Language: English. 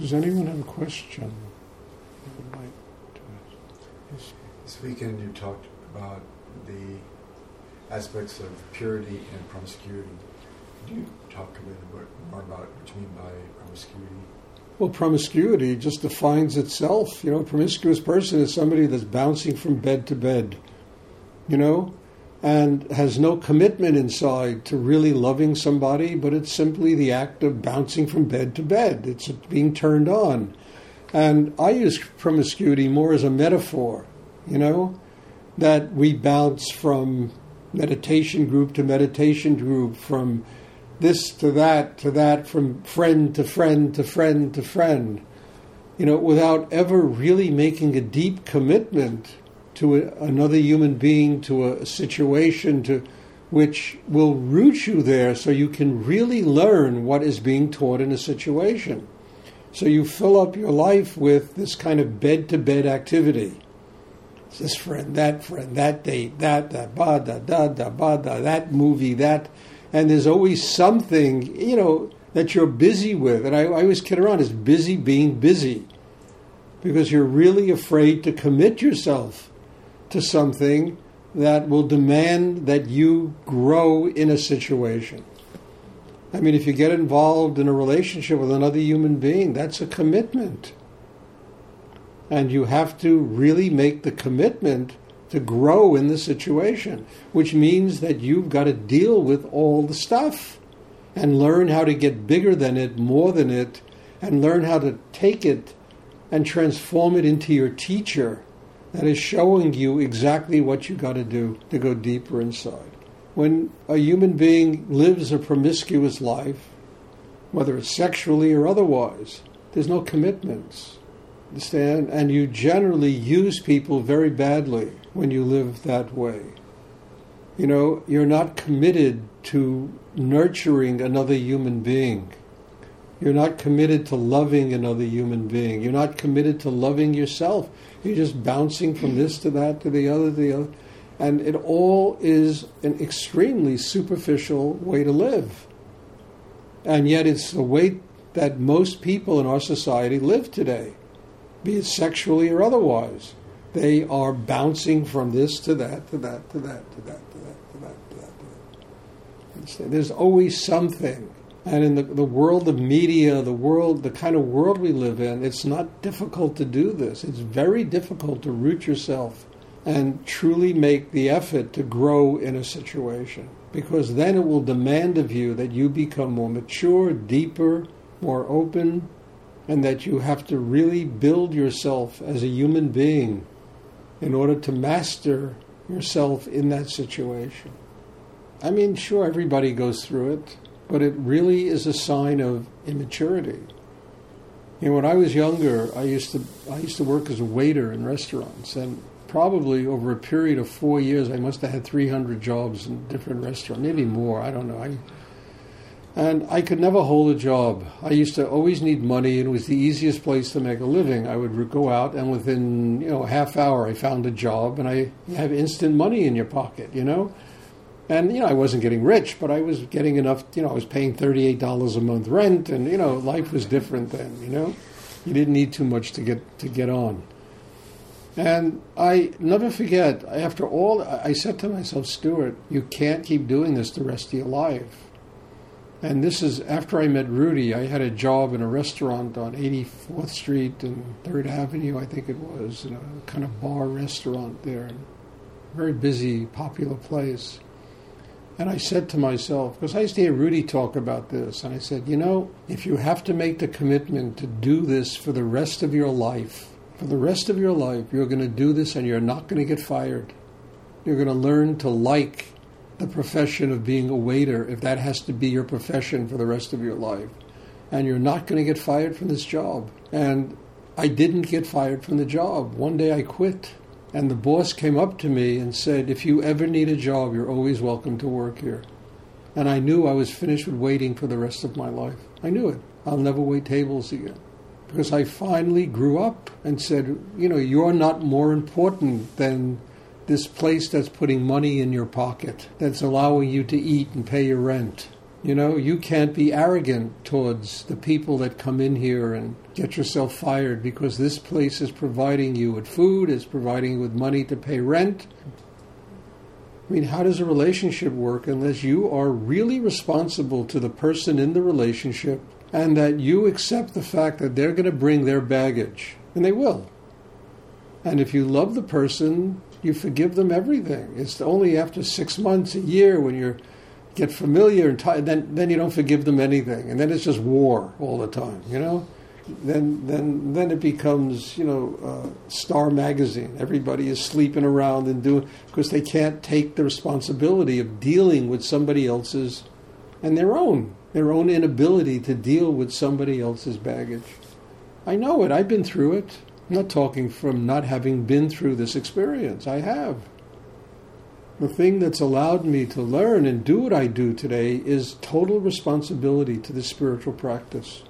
Does anyone have a question? This weekend you talked about the aspects of purity and promiscuity. Could you talk a little bit more about what you mean by promiscuity? Well, promiscuity just defines itself. You know, a promiscuous person is somebody that's bouncing from bed to bed, you know, and has no commitment inside to really loving somebody, but it's simply the act of bouncing from bed to bed. It's being turned on. And I use promiscuity more as a metaphor, you know, that we bounce from meditation group to meditation group, from this to that to that, from friend to friend to friend to friend, you know, without ever really making a deep commitment to a, another human being, to a, a situation, to which will root you there so you can really learn what is being taught in a situation. So you fill up your life with this kind of bed to bed activity. It's This friend, that friend, that date, that, that, ba, da, da, da, ba, da, that movie, that and there's always something, you know, that you're busy with. And I, I always kid around, is busy being busy. Because you're really afraid to commit yourself to something that will demand that you grow in a situation. I mean, if you get involved in a relationship with another human being, that's a commitment. And you have to really make the commitment to grow in the situation, which means that you've got to deal with all the stuff and learn how to get bigger than it, more than it, and learn how to take it and transform it into your teacher that is showing you exactly what you got to do to go deeper inside. When a human being lives a promiscuous life, whether it's sexually or otherwise, there's no commitments. Understand? And you generally use people very badly when you live that way. You know, you're not committed to nurturing another human being. You're not committed to loving another human being. You're not committed to loving yourself. You're just bouncing from this to that to the other to the other. And it all is an extremely superficial way to live. And yet it's the way that most people in our society live today, be it sexually or otherwise. They are bouncing from this to that, to that, to that, to that, to that, to that, to that, to that. There's always something. And in the, the world of media, the world, the kind of world we live in, it's not difficult to do this. It's very difficult to root yourself and truly make the effort to grow in a situation. Because then it will demand of you that you become more mature, deeper, more open, and that you have to really build yourself as a human being in order to master yourself in that situation. I mean, sure, everybody goes through it, but it really is a sign of immaturity. You know, when I was younger, I used to I used to work as a waiter in restaurants, and probably over a period of four years, I must have had 300 jobs in different restaurants, maybe more. I don't know. I and I could never hold a job. I used to always need money, and it was the easiest place to make a living. I would go out, and within you know a half hour, I found a job, and I have instant money in your pocket, you know. And you know, I wasn't getting rich, but I was getting enough. You know, I was paying thirty-eight dollars a month rent, and you know, life was different then. You know, you didn't need too much to get to get on. And I never forget. After all, I said to myself, Stuart, you can't keep doing this the rest of your life and this is after I met Rudi. I had a job in a restaurant on 84th Street and 3rd Avenue, I think it was, in a kind of bar restaurant there. Very busy, popular place. And I said to myself, because I used to hear Rudi talk about this, and I said, you know, if you have to make the commitment to do this for the rest of your life, for the rest of your life, you're going to do this and you're not going to get fired. You're going to learn to like the profession of being a waiter if that has to be your profession for the rest of your life. And you're not going to get fired from this job. And I didn't get fired from the job. One day I quit. And the boss came up to me and said, If you ever need a job, you're always welcome to work here. And I knew I was finished with waiting for the rest of my life. I knew it. I'll never wait tables again. Because I finally grew up and said, You know, you're not more important than this place that's putting money in your pocket, that's allowing you to eat and pay your rent. You know, you can't be arrogant towards the people that come in here and get yourself fired because this place is providing you with food, is providing you with money to pay rent. I mean, how does a relationship work unless you are really responsible to the person in the relationship and that you accept the fact that they're going to bring their baggage? And they will. And if you love the person, you forgive them everything. It's only after six months, a year, when you're get familiar and t- then then you don't forgive them anything, and then it's just war all the time. You know, then then then it becomes you know uh, Star Magazine. Everybody is sleeping around and doing because they can't take the responsibility of dealing with somebody else's and their own their own inability to deal with somebody else's baggage. I know it. I've been through it. I'm not talking from not having been through this experience. I have the thing that's allowed me to learn and do what I do today is total responsibility to the spiritual practice.